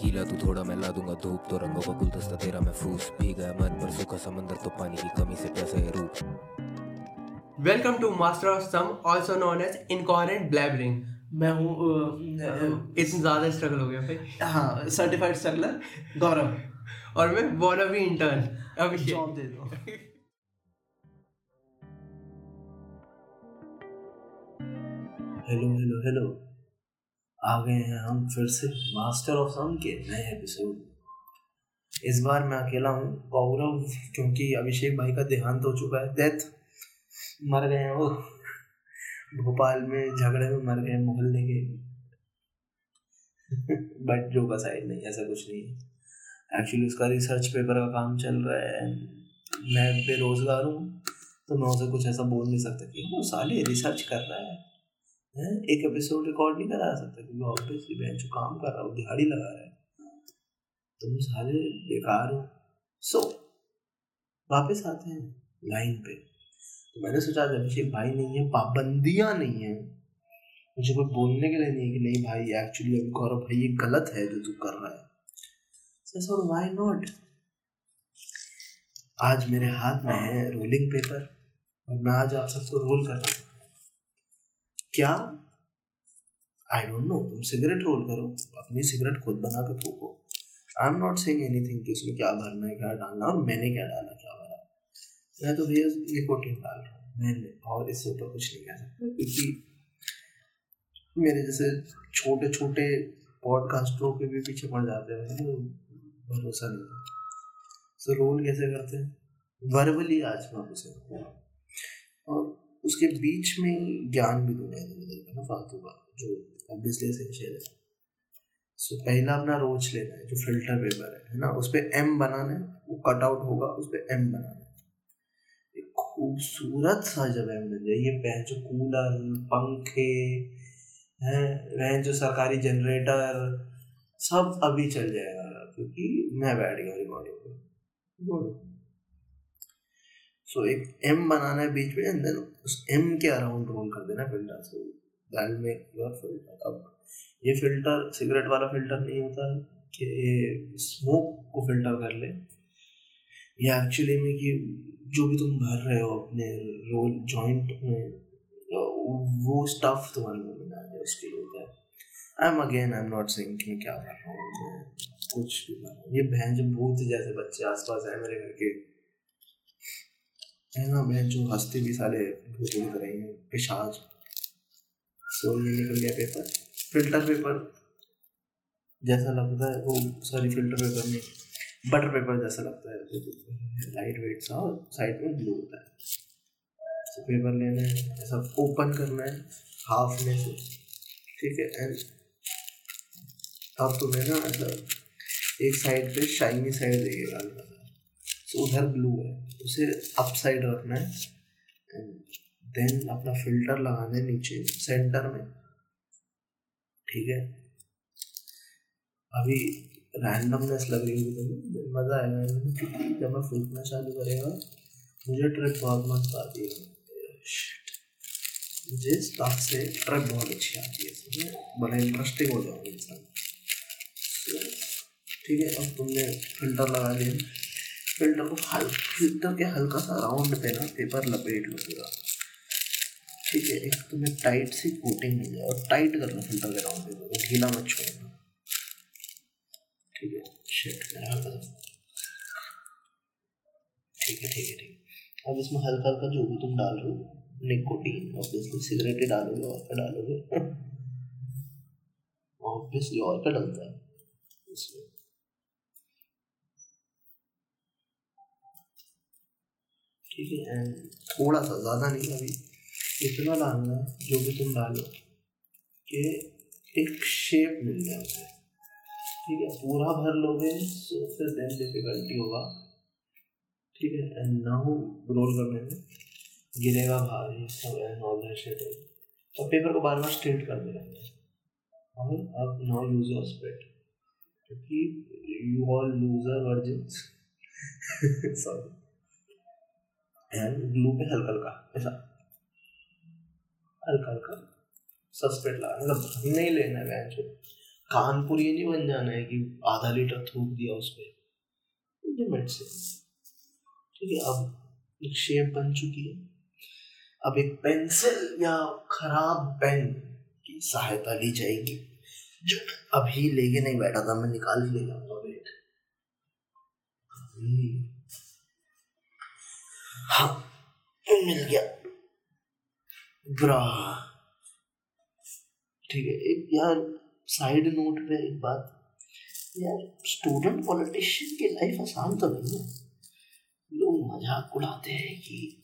गीला तू थोड़ा मैं ला दूँगा धूप तो रंगों का गुलदस्ता तेरा महफूज भीगा है मन पर सूखा समंदर तो पानी की कमी से कैसे है रूप welcome to master of some also known as incoherent blabbering मैं हूँ इतना ज़्यादा स्ट्रगल हो गया भाई। हाँ सर्टिफाइड स्ट्रगलर गौरव और मैं वाना भी इंटर्न अभिषेक जॉब दे दो। हेलो हेलो हेलो आ गए हैं हम फिर से मास्टर ऑफ़ सम के नए एपिसोड इस बार मैं अकेला हूँ, गौरव, क्योंकि अभिषेक भाई का देहांत हो चुका है। डेथ मर गए हैं वो। भोपाल में झगड़े में मर गए मोहल्ले के बट जो का साइड नहीं, ऐसा कुछ नहीं है। एक्चुअली उसका रिसर्च पेपर का काम चल रहा है। मैं बेरोजगार हूँ तो मैं उसे कुछ ऐसा बोल नहीं सकता कि वो साले रिसर्च कर रहा है। हैं? एक एपिसोड रिकॉर्ड नहीं करा सकता क्योंकि ऑब्वियसली जो काम कर रहा हूँ दिहाड़ी लगा रहा है। तुम सारे बेकार हो। सो वापस आते हैं लाइन पे। तो मैंने सोचा आज अभिषेक भाई नहीं है, पाबंदियाँ नहीं है, मुझे कोई बोलने के लिए नहीं है कि नहीं भाई एक्चुअली अभी गौरव भाई, ये गलत है जो तू कर रहा है। सर व्हाई नॉट आज मेरे हाथ में है रोलिंग पेपर और मैं आज आप सबको रोल कर रहा हूँ। क्या? आई डोंट नो तुम सिगरेट रोल करो। अपनी सिगरेट खुद बना के फूको I am not saying anything कि उसमें क्या भरना है, क्या डालना और मैंने क्या डाला, क्या भरा। मैं तो भैया निकोटिन डाल रहा हूँ। मैंने और इससे ऊपर कुछ नहीं कह। सकता क्योंकि मेरे जैसे छोटे छोटे पॉडकास्टरों के भी पीछे पड़ जाते हैं तो भरोसा नहीं सो रोल कैसे करते हैं? वर्बली आज मैं उसे उसके बीच में ज्ञान भी उधर का ना फालतू का, जो ऑब्वियसली एसेंशियल है सो पहला अपना रोज लेना है, जो फ़िल्टर पेपर है है ना? उस पर एम बनाना है, वो कट आउट होगा, उस पर एम बनाना है। एक खूबसूरत सा जब एम बन जाए ये वह जो कूलर, पंखे हैं वह जो सरकारी जनरेटर सब अभी चल जाएगा, क्योंकि मैं बैठ गया रिकॉर्डिंग पे। सो एक एम बनाना है बीच में एंड देन उस एम के अराउंड रोल कर देना filter so that make your filter अब ये फ़िल्टर सिगरेट वाला फ़िल्टर नहीं होता कि स्मोक को फ़िल्टर कर ले। ये एक्चुअली में कि जो भी तुम भर रहे हो अपने रोल जॉइंट में वो स्टफ़ तुम्हारे मुँह में ना जाए, उसके लिए होता है। I am again I am not saying कि मैं क्या कर रहा हूँ कुछ भी कर रहा हूँ। ये जो भूत जैसे बच्चे आसपास है मेरे घर के है ना बहन जो हँसते भी साले भूत दिख रहे हैं पिशाच सो ये निकल गया पेपर फ़िल्टर पेपर जैसा लगता है, वो सॉरी फ़िल्टर पेपर नहीं बटर पेपर जैसा लगता है। लाइट वेट सा और साइड में ब्लू होता है। तो पेपर लेना है, ऐसा ओपन करना है हाफ़ में से। ठीक है एंड अब तुम्हें ना ऐसा एक साइड पे शाइनी साइड देगा हल्का सा तो उधर ब्लू है। उसे अप साइड रखना है। एंड देन अपना फ़िल्टर लगाना है नीचे सेंटर में। ठीक है? अभी रैंडमनेस लग रही होगी तुम्हें मज़ा आएगा क्योंकि जब मैं फूकना चालू करेगा, मुझे ट्रिप बहुत मस्त आती है। मुझे स्टाफ से ट्रिप बहुत अच्छी आती है। समझे बड़ा इंटरेस्टिंग हो जाऊँगा इंसान। ठीक है, अब तुमने फ़िल्टर लगा लिया फ़िल्टर को फ़िल्टर के हल्का सा राउंड पे ना पेपर लपेट लो पूरा। ठीक है, एक तुम्हें टाइट सी कोटिंग मिल जाए, और टाइट करना फ़िल्टर के राउंड पे ढीला मत छोड़ना। ठीक है शिट ठीक है ठीक है, ठीक अब इसमें हल्का हल्का जो भी तुम डाल रहे हो निकोटीन ऑब्वियसली सिगरेट ही डालोगे, और क्या डालोगे? ऑब्वियसली और क्या डलता है? इसमें। ठीक है? एंड थोड़ा सा ज़्यादा नहीं, अभी इतना डालना है, जो भी तुम डालो, कि एक शेप मिल जाए उसे। ठीक है? पूरा भर लोगे तो फिर देन डिफिकल्टी होगा। ठीक है? एंड नाउ रोल करने में गिरेगा बाहर ये सब एंड ऑल दैट शिट तो पेपर को बार बार स्ट्रेट कर देना और अब नाउ यूज़ योर स्प्रेड क्योंकि you all loser virgin sorry glue पे हल्का हल्का, ऐसा। हल्का हल्का। सस्पेक्ट लगा मतलब नहीं लेना है जो कानपुर ये नहीं बन जाना है कि आधा लीटर थूक दिया उस पर लिमिट से ठीक है, अब एक शेप बन चुकी है। अब एक पेंसिल या खराब पेन की सहायता ली जाएगी। जो अभी लेके नहीं बैठा था, मैं निकाल ही ले जाऊँगा हाँ मिल गया। ब्रा। ठीक है, एक यार साइड नोट पे एक बात। यार स्टूडेंट पॉलिटिशियन की लाइफ आसान तो नहीं है। लोग मज़ाक उड़ाते हैं कि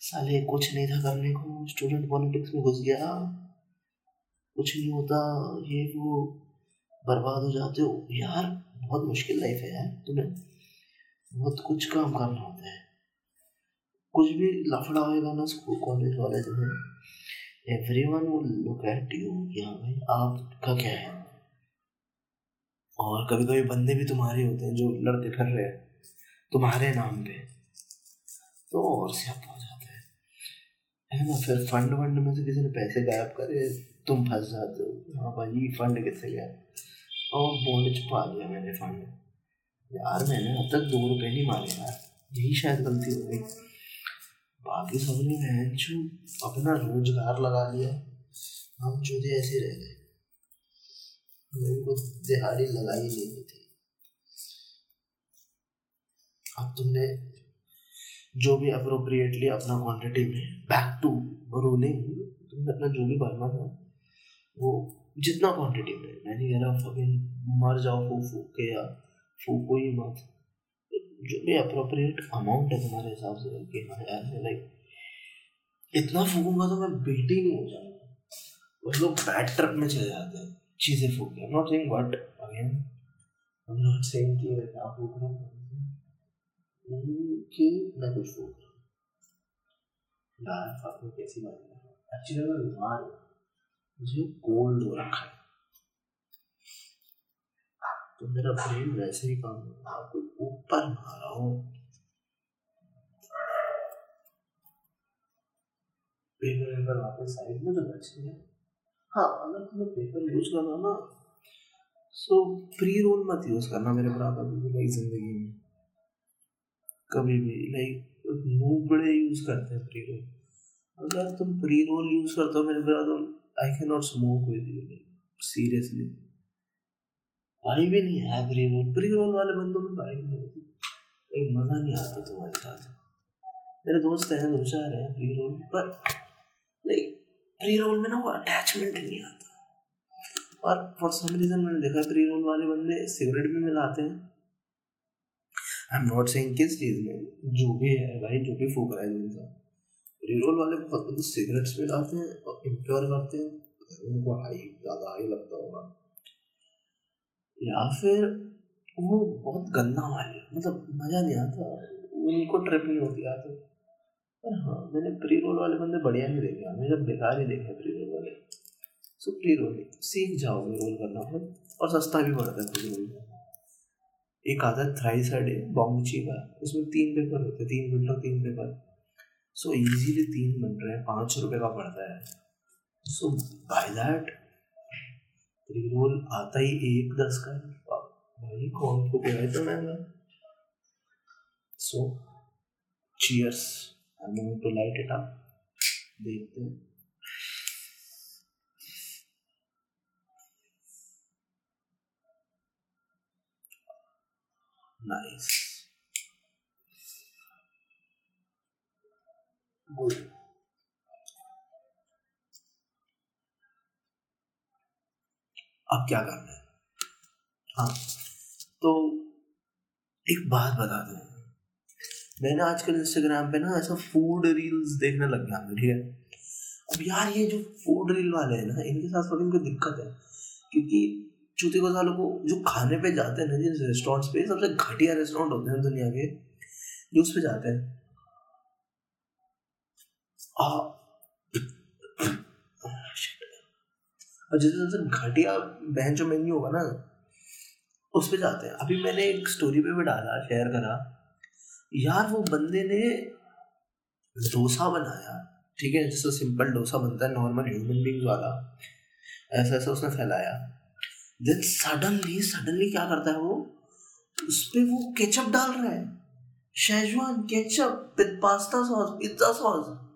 साले कुछ नहीं था करने को स्टूडेंट पॉलिटिक्स में घुस गया। कुछ नहीं होता, ये वो बर्बाद हो जाते हो। यार, बहुत मुश्किल लाइफ है यार, तुम्हें बहुत कुछ काम करना होता है। कुछ भी लफड़ा होएगा ना स्कूल कॉलेज वाले जो है everyone look at you कि हाँ भाई, आपका क्या है? और कभी कभी बंदे भी तुम्हारे होते हैं जो लड़के फिर रहे हैं, तुम्हारे नाम पे। तो और सियापा हो जाता है। है ना, फिर फंड वंड में से किसी ने पैसे गायब करे, तुम फंस जाते हो। हाँ भाई फंड कितने गया? और बॉन्ड छुपा लिया मैंने फंड यार मैंने अब तक दो रुपए नहीं मारे यार। यही शायद गलती हो गई। बाकी सबने बहन जो अपना रोज़गार लगा लिया। हम चूजे ऐसे रह गए। मेरे को दिहाड़ी लगाई नहीं थी। अब तुमने जो भी अप्रोप्रिएटली अपना क्वांटिटी में बैक टू रोलिंग तुमने अपना जो भी भरना था, वो जितना क्वांटिटी में, मैं नहीं कह रहा फकिंग मर जाओ फूक फूक के या फूको ही मत। जो भी अप्रोप्रिएट अमाउंट है तुम्हारे हिसाब से लाइक इतना फूकूँगा तो मैं बेटी नहीं हो जाऊँगा। कुछ लोग बैड ट्रिप में चले जाते हैं, चीज़ें फूक के। Not saying what again I am not saying कि मैं क्या फूक रहा हूँ। कि मैं कुछ फूक रहा हूँ। यार फक कैसी बात एक्चुअली मैं बीमार हूँ। मुझे कोल्ड हो रखा है। तो मेरा ब्रेन वैसे ही काम कोई ऊपर मारा हो पेपर वेपर वापस साइड में तो बचे हैं। हाँ। अगर तुम्हें पेपर यूज़ करना ना सो प्री रोल मत यूज़ करना मेरे बराबर भी लाइक ज़िंदगी में। कभी भी लाइक मुँह बड़े यूज़ करते हैं प्री रोल अगर तुम प्री रोल यूज़ करते हो मेरे बराबर I can not smoke with you seriously भाई भी नहीं है प्री रोल प्री रोल वाले बंदों में भाई नहीं होती। एक मज़ा नहीं आता तुम्हारे साथ। मेरे दोस्त हैं होशियार हैं प्री रोल पर नहीं प्री रोल में ना वो अटैचमेंट नहीं आता। और फॉर सम रीजन मैंने देखा प्री रोल वाले बंदे सिगरेट भी मिलाते हैं। आई एम नॉट सेइंग किस चीज़ में, जो भी है भाई, जो भी फूक रहा है इंसान रिरोल वाले बहुत सिगरेट्स में डालते हैं और इम्प्योर करते हैं। उनको हाई ज़्यादा हाई लगता होगा। या फिर वो बहुत गंदा वाले मतलब मज़ा नहीं आता। उनको ट्रिप नहीं होती आते पर हाँ मैंने प्री रोल वाले बंदे बढ़िया नहीं देखे। मैंने जब बेकार ही देखे प्री रोल वाले। सो प्री रोल सीख जाओगे रोल करना फिर। और सस्ता भी पड़ता है प्री रोल एक आता है थ्राइस डे बॉन्ची का। उसमें तीन पेपर होते हैं। तीन मिनट तीन पेपर सो इजीली तीन बन रहे हैं। पाँच रुपये का पड़ता है। So buy that pre roll आता ही एक दस का भाई, कौन को है तो so cheers I am going to light it up देखते हैं। नाइस गुड अब क्या करना है? हाँ तो एक बात बता दूँ। मैंने आजकल इंस्टाग्राम पे ना ऐसा फ़ूड रील्स देखने लग गया ठीक है? अब यार ये जो फ़ूड रील वाले हैं ना, इनके साथ थोड़ी इनको दिक्कत है, क्योंकि चूती सालों को जो खाने पे जाते हैं ना, जिन रेस्टोरेंट्स पे सबसे घटिया रेस्टोरेंट होते हैं दुनिया के, जो उस पे जाते हैं। और जैसे जैसे घटिया बहन जो मेन्यू होगा ना, उस पे जाते हैं। अभी मैंने एक स्टोरी पे भी डाला शेयर करा। यार, वो बंदे ने डोसा बनाया, ठीक है? जैसे सिंपल डोसा बनता है नॉर्मल ह्यूमन बींग वाला। ऐसा ऐसा उसने फैलाया। देन सडनली सडनली क्या करता है वो? उस पे वो केचप डाल रहा है। Schezwan ketchup pasta sauce pizza sauce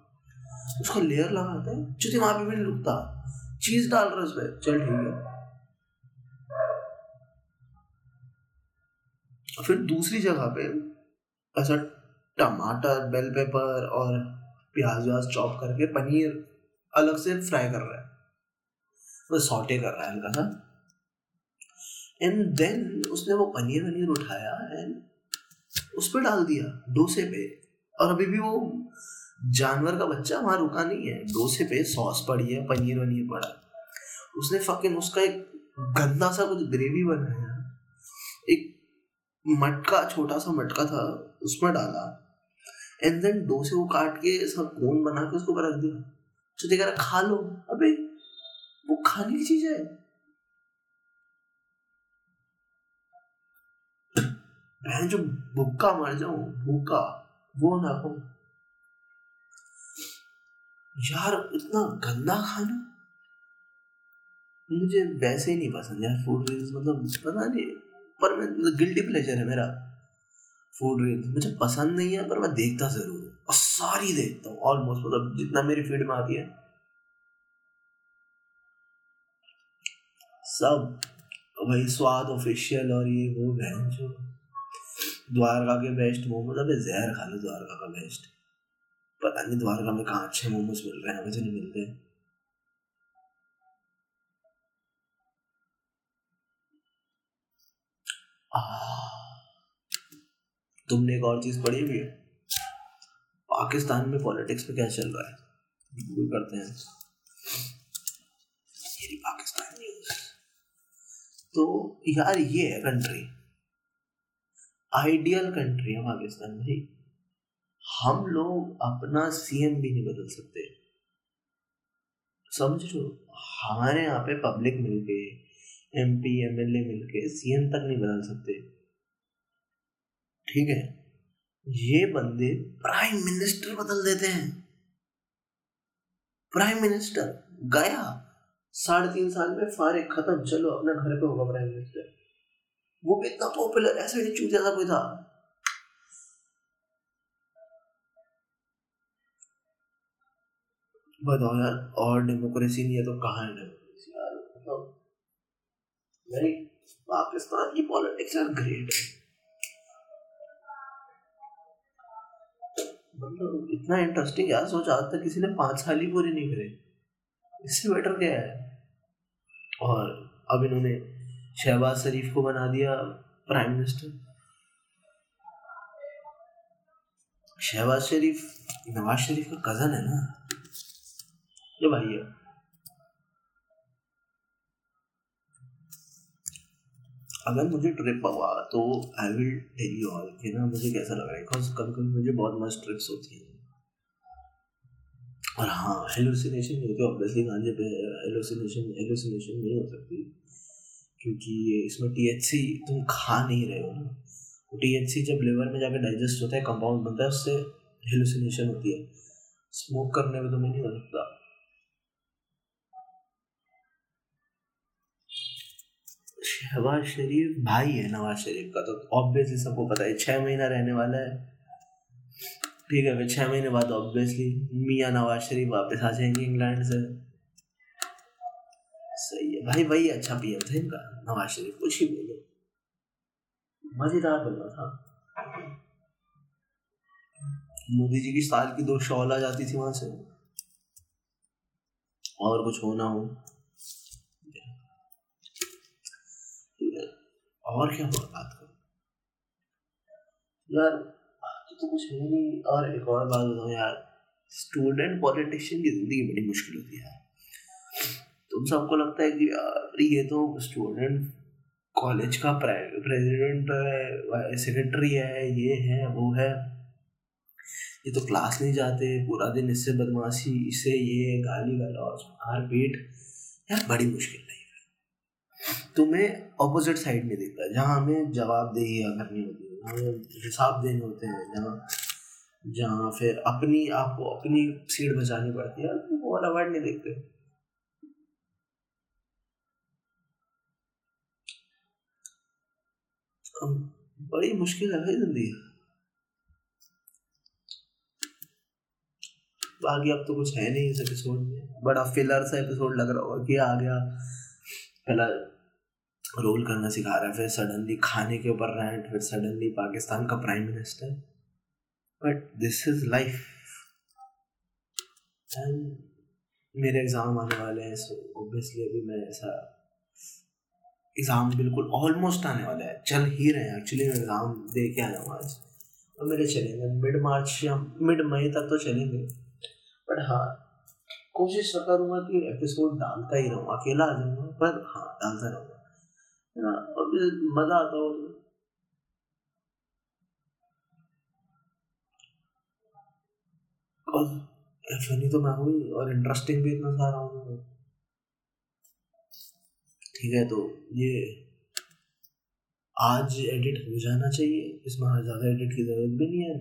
उसका लेयर लगाता है। चुति वहाँ पे भी नहीं रुकता। चीज़ डाल रहा उसमें चल ठीक है। फिर दूसरी जगह पे ऐसा टमाटर बेल पेपर और प्याज व्याज चॉप करके पनीर अलग से फ्राई कर रहा है। वो सॉटे कर रहा है हल्का सा। एंड देन उसने वो पनीर वनीर उठाया एंड उस पर डाल दिया, डोसे पे। और अभी भी वो जानवर का बच्चा वहाँ रुका नहीं है। डोसे पे सॉस पड़ी है, पनीर वनीर पड़ा। उसने फकिंग उसका एक गंदा सा कुछ ग्रेवी बनाया। एक मटका, छोटा सा मटका था, उसमें डाला। एंड देन डोसे को काट के सब कोन बना के उसको रख दिया। तो देखा रहा, खा लो। अबे, वो खाने की चीज़ है। बहन जो भूखा मर जाऊँ, भूखा, वो ना हो। यार, इतना गंदा खाना? मुझे वैसे ही नहीं पसंद यार फ़ूड रील्स मतलब पता नहीं, पर मैं गिल्टी प्लेजर है मेरा फ़ूड रील्स मुझे पसंद नहीं है, पर मैं देखता ज़रूर हूँ, और सारी देखता हूँ ऑलमोस्ट मतलब जितना मेरी फ़ीड में आती है। सब, वही स्वाद ऑफिशियल और ये वो, बहन जो, द्वारका के बेस्ट मोमोज मतलब जहर खा लो, द्वारका का बेस्ट पता नहीं द्वारका में कहाँ अच्छे मोमोज मिल रहे हैं मुझे नहीं मिलते तुमने एक और चीज़ पढ़ी हुई है। पाकिस्तान में पॉलिटिक्स में क्या चल रहा है? गूगल करते हैं। ये पाकिस्तान न्यूज़ तो यार ये है कंट्री आइडियल कंट्री है पाकिस्तान भाई हम लोग अपना सीएम भी नहीं बदल सकते। समझ लो हमारे यहाँ पे पब्लिक मिलके एमपी एमएलए मिलके सीएम तक नहीं बदल सकते। ठीक है? ये बंदे प्राइम मिनिस्टर बदल देते हैं। प्राइम मिनिस्टर गया। साढ़े तीन साल में फारे खत्म। चलो, अपने घर पे होगा प्राइम मिनिस्टर वो भी इतना पॉपुलर ऐसे नहीं चूतिया था कोई था। बताओ यार और डेमोक्रेसी नहीं है तो कहाँ है डेमोक्रेसी यार? मतलब मेरी पाकिस्तान की पॉलिटिक्स यार ग्रेट मतलब इतना इंटरेस्टिंग यार सोच, आज तक किसी ने पाँच साल ही पूरी नहीं करे। इससे बेटर क्या है? और अब इन्होंने शहबाज शरीफ को बना दिया प्राइम मिनिस्टर शहबाज शरीफ, नवाज़ शरीफ का कज़न है ना? ये भाई है। अगर मुझे ट्रिप हुआ तो I will tell you all कि ना मुझे कैसा लग रहा है। बिकॉज़ कभी कभी मुझे बहुत मस्त ट्रिप्स होती हैं। और हाँ हेलुसिनेशन नहीं होती ऑब्वियसली गांजे पे हेलुसिनेशन हेलुसिनेशन नहीं हो सकती। क्योंकि इसमें टीएचसी तुम खा नहीं रहे हो। ना टी जब लिवर में जाकर डाइजेस्ट होता है कंपाउंड बनता है, उससे हेलुसिनेशन होती है। स्मोक करने में तुम्हें नहीं हो सकता। शहबाज शरीफ भाई है नवाज़ शरीफ का तो ऑब्वियसली सबको पता है, छह महीना रहने वाला है। ठीक है, फिर छह महीने बाद ऑब्वियसली मियाँ नवाज़ शरीफ वापस आ जाएँगे इंग्लैंड से। सही है। भाई भाई अच्छा पीएम था इनका, नवाज़ शरीफ, कुछ ही बोलो। मज़ेदार बन था। मोदी जी की साल की दो शॉल आ जाती थी वहाँ से। और कुछ होना हो। और क्या बात करो? यार तो कुछ है नहीं। और एक और बात बताऊँ यार स्टूडेंट पॉलिटिशियन की ज़िंदगी बड़ी मुश्किल होती है तुम सबको लगता है कि यार, ये तो स्टूडेंट कॉलेज का प्रेसिडेंट है सेक्रेटरी है, ये है, वो है। ये तो क्लास नहीं जाते, पूरा दिन इससे बदमाशी इससे ये गाली गलौज मार पीट यार, बड़ी मुश्किल। तुम्हें अपोजिट साइड में दिखता। है जहाँ हमें जवाब दे करनी होती है हमें हिसाब देने होते हैं, जहाँ जहाँ फिर अपनी, आपको अपनी सीट बचानी पड़ती है वो वाला वर्ड नहीं देखते। बड़ी मुश्किल है भाई ज़िंदगी। बाकी अब तो कुछ है नहीं इस एपिसोड में। बड़ा फिलर सा एपिसोड लग रहा होगा कि आ गया। पहला रोल करना सिखा रहा है, फिर सडनली खाने के ऊपर रैंट फिर सडनली पाकिस्तान का prime minister but this is life and मेरे एग्ज़ाम आने वाले हैं सो ऑब्वियसली अभी मैं ऐसा एग्ज़ाम बिल्कुल ऑलमोस्ट आने वाला है। चल ही रहे हैं एक्चुअली मैं एग्ज़ाम दे के आया हूँ आज। और मेरे चलेंगे मिड मार्च या मिड मई तक तो चलेंगे बट हाँ कोशिश करूँगा कि एपिसोड डालता ही रहूँ, अकेला आ जाऊँगा, पर हाँ डालता रहूँगा। और मज़ा आता हो फनी तो मैं हुई और इंटरेस्टिंग भी इतना सारा हूँ ठीक है तो ये आज एडिट हो जाना चाहिए। इसमें ज़्यादा एडिट की ज़रूरत भी नहीं है।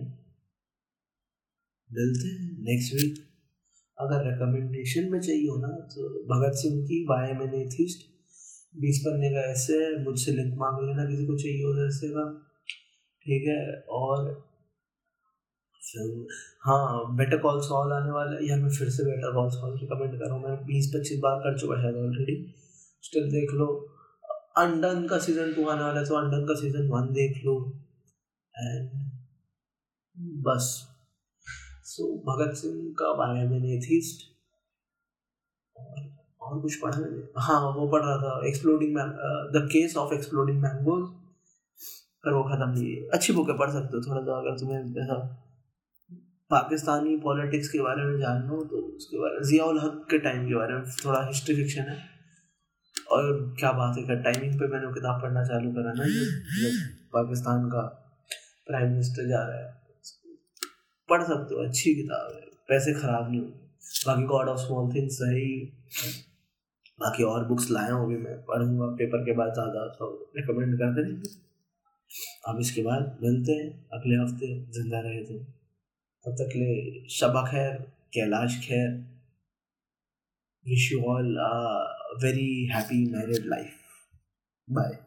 मिलते हैं नेक्स्ट वीक अगर रिकमेंडेशन में चाहिए हो ना तो भगत सिंह की एम एन एथिस्ट बीस पन्ने का ऐसे, मुझसे लिंक मांग लेना किसी को चाहिए हो ऐसे का ठीक है, और हाँ बेटर कॉल सॉल आने वाला है। यार, मैं फिर से बेटर कॉल सॉल रिकमेंड कर रहा हूँ। मैं बीस पच्चीस बार कर चुका शायद ऑलरेडी स्टिल देख लो। अंडन का सीज़न टू आने वाला है तो अंडन का सीज़न वन देख लो। एंड बस। सो भगत सिंह का बारे में एथिस्ट और और कुछ पढ़ा मैंने हाँ वो पढ़ रहा था exploding the case of exploding mangoes पर वो खत्म नहीं है अच्छी बुक है, पढ़ सकते हो थोड़ा सा अगर तुम्हें ऐसा पाकिस्तानी पॉलिटिक्स के बारे में जानना हो तो उसके बारे में जियाउल हक के टाइम के बारे में थोड़ा हिस्ट्री फिक्शन है। और क्या बात है क्या टाइमिंग पे मैंने वो किताब पढ़ना चालू करा ना, जब पाकिस्तान का प्राइम मिनिस्टर जा रहा है। पढ़ सकते हो, अच्छी किताब है। पैसे खराब नहीं होंगे। बाकी गॉड ऑफ़ स्मॉल थिंग्स है ही बाकी और बुक्स लाया हूँ भी मैं पढ़ूँगा। पेपर के बाद ज़्यादा तो रिकमेंड कर रहेंगे अब इसके बाद मिलते हैं अगले हफ़्ते। ज़िंदा रहे तो तब तक ले शबा खैर, Kailash Kher. Wish you all very happy married life bye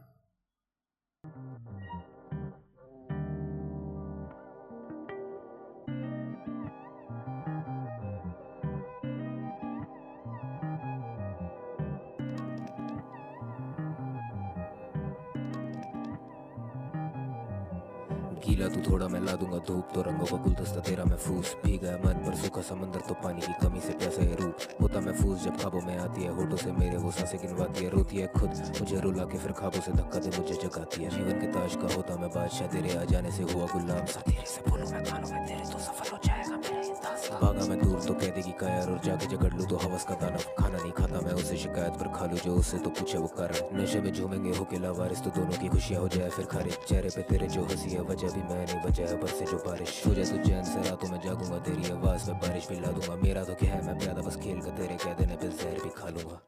थोड़ा मैं ला दूँगा धूप तो रंगों का गुलदस्ता तेरा महफूस भी गया मन पर सूखा समंदर तो पानी की कमी से प्यासा है रूप। होता महफूज जब खाबों में आती है, होठों से मेरे वो साँसें गिनवाती है, रोती है खुद। मुझे रुला के फिर खाबों से धक्का दे, मुझे जगाती है। जीवन के ताज का होता मैं बादशाह, तेरे आ जाने से हुआ गुलाम। सा तेरे से बोलूँ मैं कानों में तेरे तो सफल हो जाएगा दूर तो कह देगी कायर, और जाके जगड़ लूँ तो हवस का दानव। खाना नहीं खाता मैं उसे शिकायत पर खा लू, जो उससे तो पूछे वो कर नशे में झूमेंगे हो के लावारिस तो दोनों की खुशियाँ हो जाए फिर खारिज चेहरे पे तेरे जो हँसी है, वजह भी मैं नहीं बचा है से जो बारिश। हो जाए तो चैन से रातों में जागूँगा तेरी आवाज़, में बारिश भी ला दूँगा। मेरा तो क्या है, मैं प्यादा बस खेल कर तेरे कह देने पे जहर भी खा लूँगा।